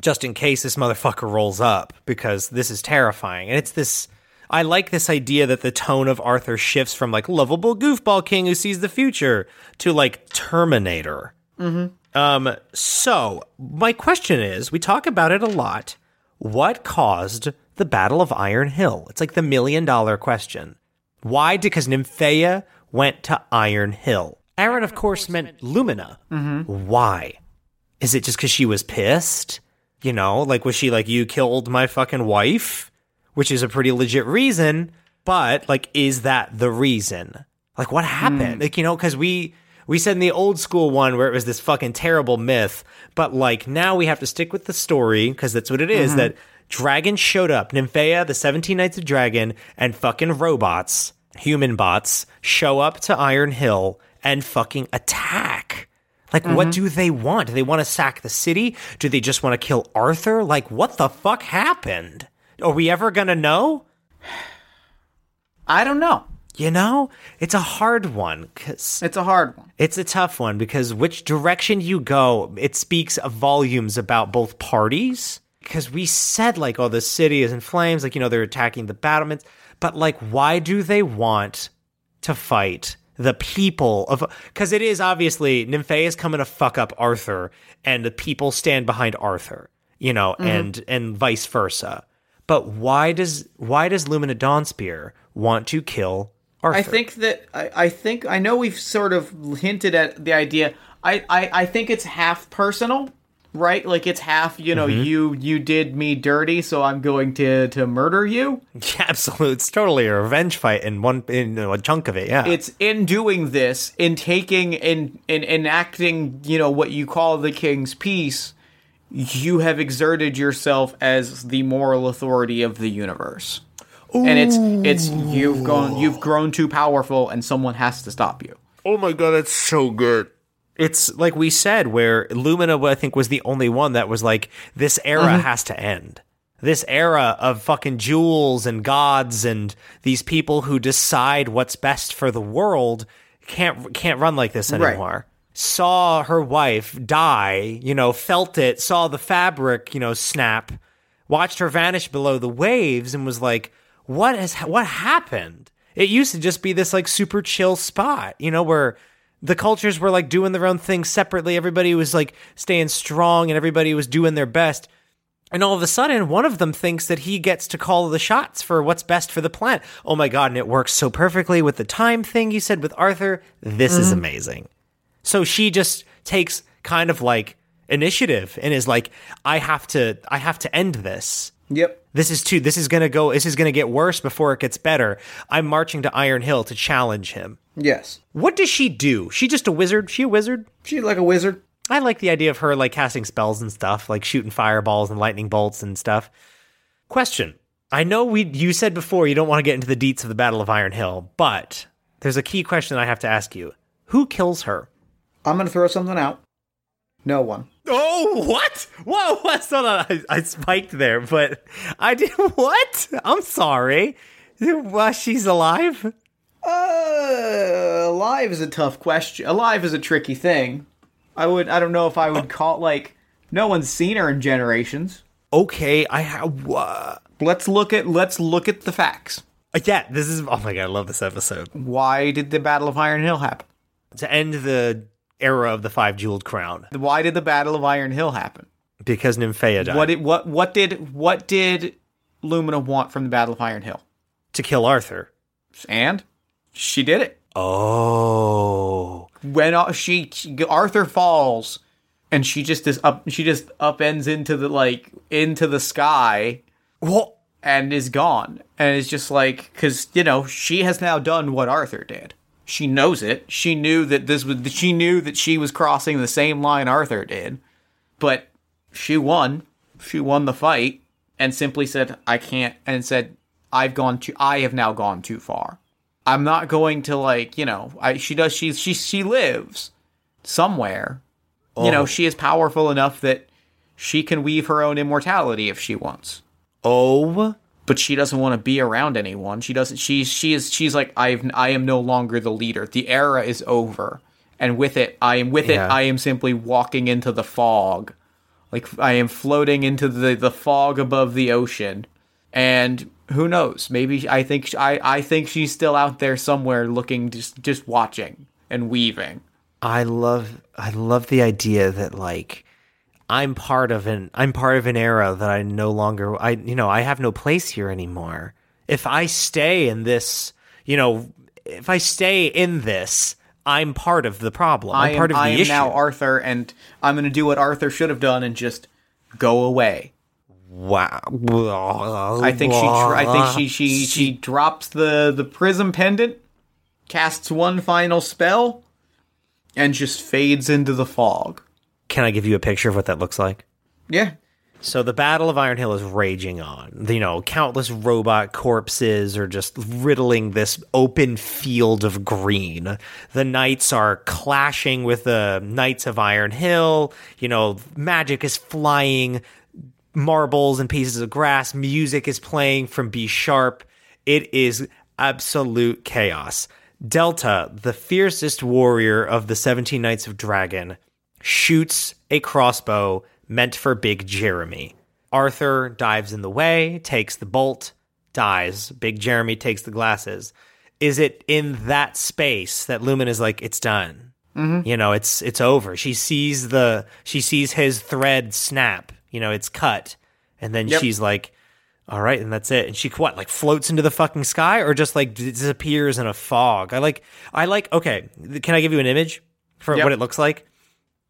just in case this motherfucker rolls up because this is terrifying. And it's this I like this idea that the tone of Arthur shifts from like lovable goofball king who sees the future to like Terminator. Mm-hmm. Um so my question is, we talk about it a lot. What caused the Battle of Iron Hill? It's like the million dollar question. Why? Because Nymphaea went to Iron Hill. Aaron, of course, meant Lumina. Mm-hmm. Why? Is it just because she was pissed? You know, like, was she like, you killed my fucking wife? Which is a pretty legit reason, but, like, is that the reason? Like, what happened? Mm. Like, you know, because we. We said in the old school one where it was this fucking terrible myth, but like now we have to stick with the story because that's what it is, mm-hmm. that dragons showed up. Nymphaea, the 17 Knights of Dragon, and fucking robots, human bots, show up to Iron Hill and fucking attack. Like, what mm-hmm. do they want? Do they want to sack the city? Do they just want to kill Arthur? Like, what the fuck happened? Are we ever gonna know? I don't know. You know, it's a hard one because It's a hard one. it's a tough one because which direction you go, it speaks volumes about both parties. Because we said, like, oh, the city is in flames, like, you know, they're attacking the battlements. But, like, why do they want to fight the people of. Because it is obviously, Nymphaea is coming to fuck up Arthur, and the people stand behind Arthur, you know, mm-hmm. and and vice versa. But why does why does Lumina Dawnspear want to kill I think that I, I think I know we've sort of hinted at the idea. I, I, I think it's half personal, right? Like it's half, you know, mm-hmm. you you did me dirty, so I'm going to to murder you. Yeah, absolutely. It's totally a revenge fight in one in a chunk of it. Yeah, It's in doing this, in taking in in enacting, you know, what you call the king's peace, you have exerted yourself as the moral authority of the universe. And it's it's you've gone you've grown too powerful and someone has to stop you. Oh my god, that's so good. It's like we said, where Lumina, I think, was the only one that was like, this era mm-hmm. has to end. This era of fucking jewels and gods and these people who decide what's best for the world can't can't run like this Right. anymore. Saw her wife die, you know, felt it, saw the fabric, you know, snap, watched her vanish below the waves, and was like, "What has what happened?" It used to just be this like super chill spot, you know, where the cultures were like doing their own thing separately. Everybody was like staying strong, and everybody was doing their best. And all of a sudden, one of them thinks that he gets to call the shots for what's best for the planet. Oh my god! And it works so perfectly with the time thing you said with Arthur. This is mm-hmm. amazing. So she just takes kind of like initiative and is like, I have to, I have to end this. Yep. This is too, this is gonna go, this is gonna get worse before it gets better. I'm marching to Iron Hill to challenge him. Yes. What does she do? She just a wizard? She a wizard? She like a wizard. I like the idea of her like casting spells and stuff, like shooting fireballs and lightning bolts and stuff. Question. I know we you said before you don't want to get into the deets of the Battle of Iron Hill, but there's a key question I have to ask you. Who kills her? I'm gonna throw something out. No one. Oh, what? Whoa, what's on? I, I spiked there, but I did what? I'm sorry. Well, she's alive. Uh, alive is a tough question. Alive is a tricky thing. I would. I don't know if I would call like. No one's seen her in generations. Okay, I have. Uh, Let's look at. Let's look at the facts. yeah, this is. Oh my god, I love this episode. Why did the Battle of Iron Hill happen? To end the era of the five jeweled crown, Why did the Battle of Iron Hill happen? because Nymphaea died. What did what what did what did Lumina want from the Battle of Iron Hill? to kill Arthur. And she did it. Oh. When uh, she, Arthur falls, and she just is up. She just upends into the like into the sky Well, and is gone. And it's just like because you know she has now done what Arthur did. She knows it. She knew that this was. She knew that she was crossing the same line Arthur did, but she won. She won the fight and simply said, "I can't," and said, "I've gone too. I have now gone too far. I'm not going to like you know. I she does. She she she lives somewhere. You know, oh. she is powerful enough that she can weave her own immortality if she wants." oh. But she doesn't want to be around anyone. She doesn't. She's she is she's like I've I am no longer the leader. The era is over, and with it, I am with Yeah. it. I am simply walking into the fog, like I am floating into the the fog above the ocean, and who knows? Maybe I think I I think she's still out there somewhere, looking just just watching and weaving. I love I love the idea that like I'm part of an I'm part of an era that I no longer I you know I have no place here anymore. If I stay in this, you know, if I stay in this, I'm part of the problem. I'm am, part of the I am issue. now Arthur, and I'm going to do what Arthur should have done and just go away. wow. I think she. I think she. She. She drops the the prism pendant, casts one final spell, and just fades into the fog. Can I give you a picture of what that looks like? Yeah. So the Battle of Iron Hill is raging on. You know, countless robot corpses are just riddling this open field of green. The knights are clashing with the knights of Iron Hill. You know, magic is flying, marbles and pieces of grass. Music is playing from B sharp. It is absolute chaos. Delta, the fiercest warrior of the 17 Knights of Dragon, shoots a crossbow meant for Big Jeremy. Arthur dives in the way, takes the bolt, dies. Big Jeremy takes the glasses. Is it in that space that Lumen is like, it's done? Mm-hmm. You know, it's it's over. She sees the she sees his thread snap. You know, it's cut, and then Yep. she's like, "All right," and that's it. And she what like floats into the fucking sky, or just like disappears in a fog. I like I like. Okay, can I give you an image for Yep. what it looks like?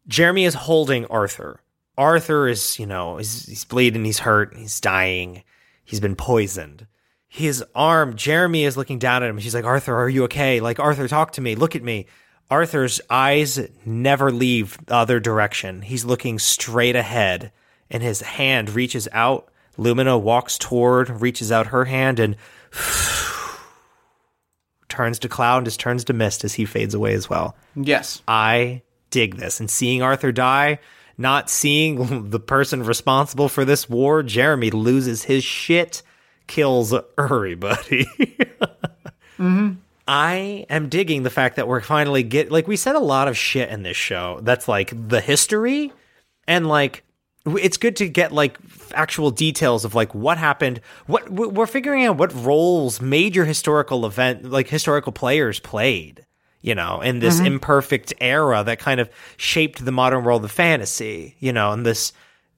Jeremy is holding Arthur. Arthur is, you know, he's, he's bleeding, he's hurt, he's dying, he's been poisoned. His arm, Jeremy is looking down at him. She's like, Arthur, are you okay? Like, Arthur, talk to me, look at me. Arthur's eyes never leave the other direction. He's looking straight ahead, and his hand reaches out. Lumina walks toward, reaches out her hand, and turns to cloud and just turns to mist as he fades away as well. Yes. I dig this. And seeing Arthur die, not seeing the person responsible for this war, Jeremy loses his shit, kills everybody. Mm-hmm. I am digging the fact that we're finally get like we said a lot of shit in this show. That's like the history and like it's good to get like actual details of like what happened. What we're figuring out what roles major historical event like historical players played. You know, in this mm-hmm. imperfect era that kind of shaped the modern world of fantasy. You know, in this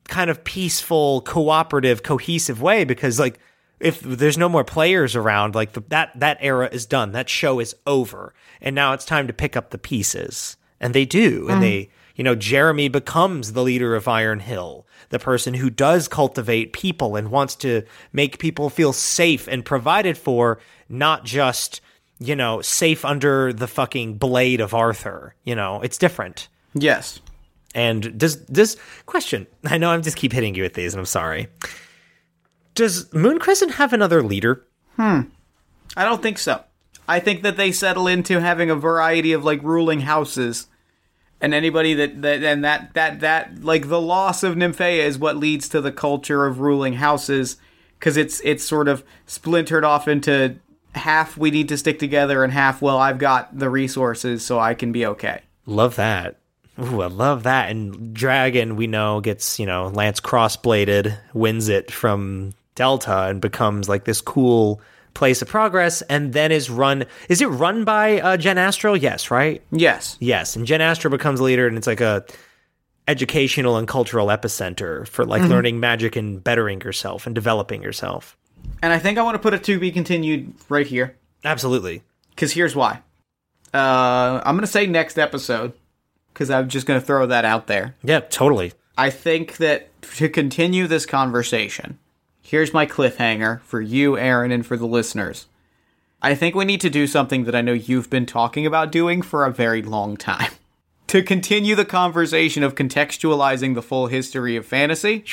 kind of peaceful, cooperative, cohesive way. Because like if there's no more players around, like the, that that era is done. That show is over, and now it's time to pick up the pieces. And they do, and mm-hmm. they, you know, Jeremy becomes the leader of Iron Hill, the person who does cultivate people and wants to make people feel safe and provided for, not just you know safe under the fucking blade of Arthur. You know, it's different. Yes. And does this question? I know I'm just keep hitting you with these, and I'm sorry. Does Moon Crescent have another leader? Hmm. I don't think so. I think that they settle into having a variety of like ruling houses, and anybody that that and that that that like the loss of Nymphaea is what leads to the culture of ruling houses because it's it's sort of splintered off into half we need to stick together and half well I've got the resources so I can be okay. Love that. Ooh, I love that. And Dragon, we know, gets, you know, Lance crossbladed, wins it from Delta and becomes like this cool place of progress and then is run is it run by uh, Jen Astro? Yes, right? Yes. Yes. And Jen Astro becomes leader and it's like a educational and cultural epicenter for like learning magic and bettering yourself and developing yourself. And I think I want to put a to be continued right here. Absolutely. Because here's why. Uh, I'm going to say next episode. Because I'm just going to throw that out there. Yeah, totally. I think that to continue this conversation, here's my cliffhanger for you, Aaron, and for the listeners. I think we need to do something that I know you've been talking about doing for a very long time. to continue the conversation of contextualizing the full history of fantasy.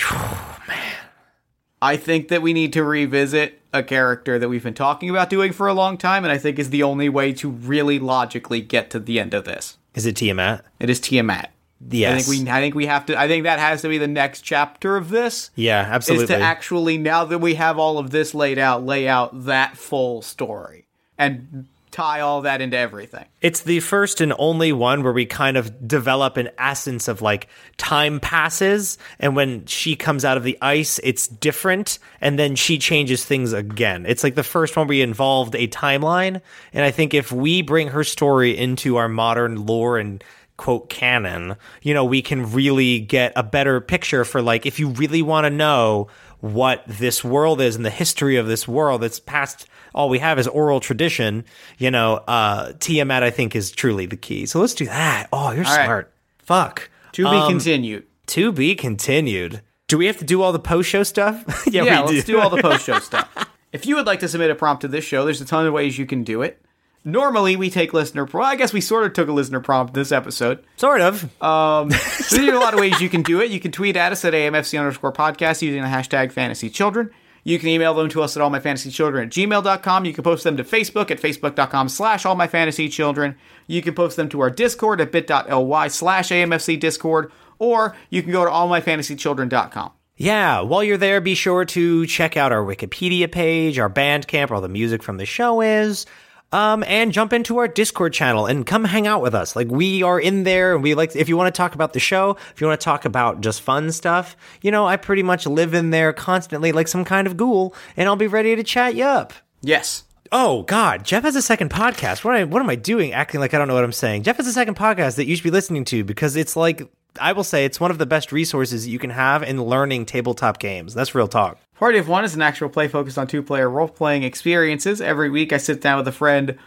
I think that we need to revisit a character that we've been talking about doing for a long time, and I think is the only way to really logically get to the end of this. Is it Tiamat? It is Tiamat. Yes. I think we I think we have to I think that has to be the next chapter of this. Yeah, absolutely. Is to actually now that we have all of this laid out, lay out that full story and tie all that into everything. It's the first and only one where we kind of develop an essence of like time passes, and when she comes out of the ice, it's different, and then she changes things again. It's like the first one we involved a timeline, and I think if we bring her story into our modern lore and quote canon, you know, we can really get a better picture for like if you really want to know what this world is and the history of this world that's past all we have is oral tradition, you know, uh Tiamat I think is truly the key. So let's do that. Oh, you're right. smart. Fuck. To be Um, continued. To be continued. Do we have to do all the post show stuff? yeah, Yeah, let's do all the post show stuff. If you would like to submit a prompt to this show, there's a ton of ways you can do it. Normally, we take listener. Well, I guess we sort of took a listener prompt this episode. sort of. Um, so there are a lot of ways you can do it. You can tweet at us at AMFC underscore podcast using the hashtag fantasy children. You can email them to us at allmyfantasychildren at gmail.com. You can post them to Facebook at facebook.com slash allmyfantasychildren. You can post them to our Discord at bit.ly slash AMFC Discord. Or you can go to allmyfantasychildren.com. Yeah, while you're there, be sure to check out our Wikipedia page, our Bandcamp, where all the music from the show is. Um, and jump into our Discord channel and come hang out with us. Like we are in there and we like, if you want to talk about the show, if you want to talk about just fun stuff, you know, I pretty much live in there constantly like some kind of ghoul and I'll be ready to chat you up. Yes. Oh God, Jeff has a second podcast. What am I, what am I doing? Acting like I don't know what I'm saying. Jeff has a second podcast that you should be listening to because it's like I will say it's one of the best resources that you can have in learning tabletop games. That's real talk. Party of One is an actual play focused on two player role playing experiences. Every week I sit down with a friend.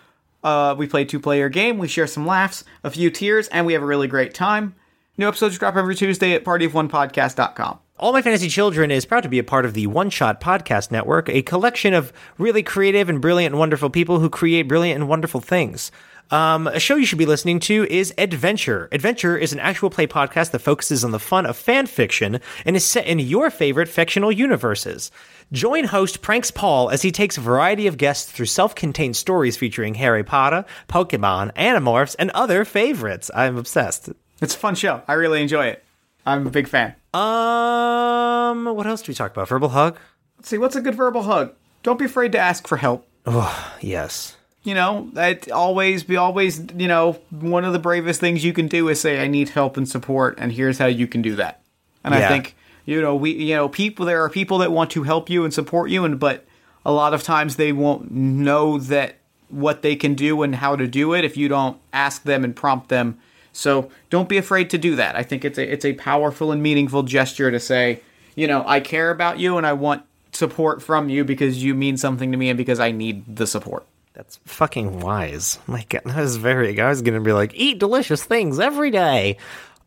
Uh, we play a two player game, we share some laughs, a few tears, and we have a really great time. New episodes drop every Tuesday at partyofonepodcast.com. All My Fantasy Children is proud to be a part of the One Shot Podcast Network, a collection of really creative and brilliant and wonderful people who create brilliant and wonderful things. Um, a show you should be listening to is Adventure. Adventure is an actual play podcast that focuses on the fun of fan fiction and is set in your favorite fictional universes. Join host Pranks Paul as he takes a variety of guests through self-contained stories featuring Harry Potter, Pokemon, Animorphs, and other favorites. I'm obsessed. It's a fun show. I really enjoy it. I'm a big fan. Um, what else do we talk about? Verbal hug? Let's see, what's a good verbal hug? Don't be afraid to ask for help. Oh, Yes. You know, that always be always, you know, one of the bravest things you can do is say, I need help and support, and here's how you can do that. And I think, you know, we you know, people there are people that want to help you and support you and but a lot of times they won't know that what they can do and how to do it if you don't ask them and prompt them. So don't be afraid to do that. I think it's a it's a powerful and meaningful gesture to say, you know, I care about you and I want support from you because you mean something to me and because I need the support. That's fucking wise. My God, that was very. I was gonna be like, eat delicious things every day.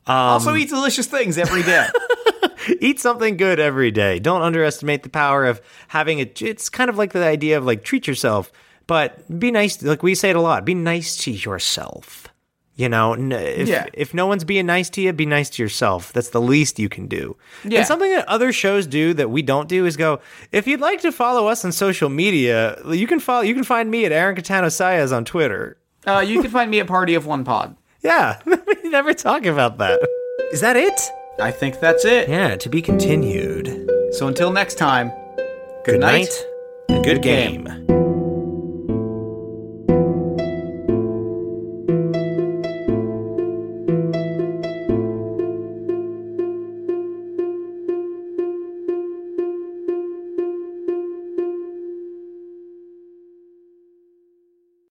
Um, also eat delicious things every day. Eat something good every day. Don't underestimate the power of having a. It's kind of like the idea of like treat yourself, but be nice. Like we say it a lot. Be nice to yourself. You know, if Yeah. if no one's being nice to you, be nice to yourself. That's the least you can do. Yeah. And something that other shows do that we don't do is go. If you'd like to follow us on social media, you can follow. You can find me at Aaron Catano Sayas on Twitter. Uh, you can find me at Party of One Pod. Yeah, we never talk about that. Is that it? I think that's it. Yeah, to be continued. So until next time, Good night and good game.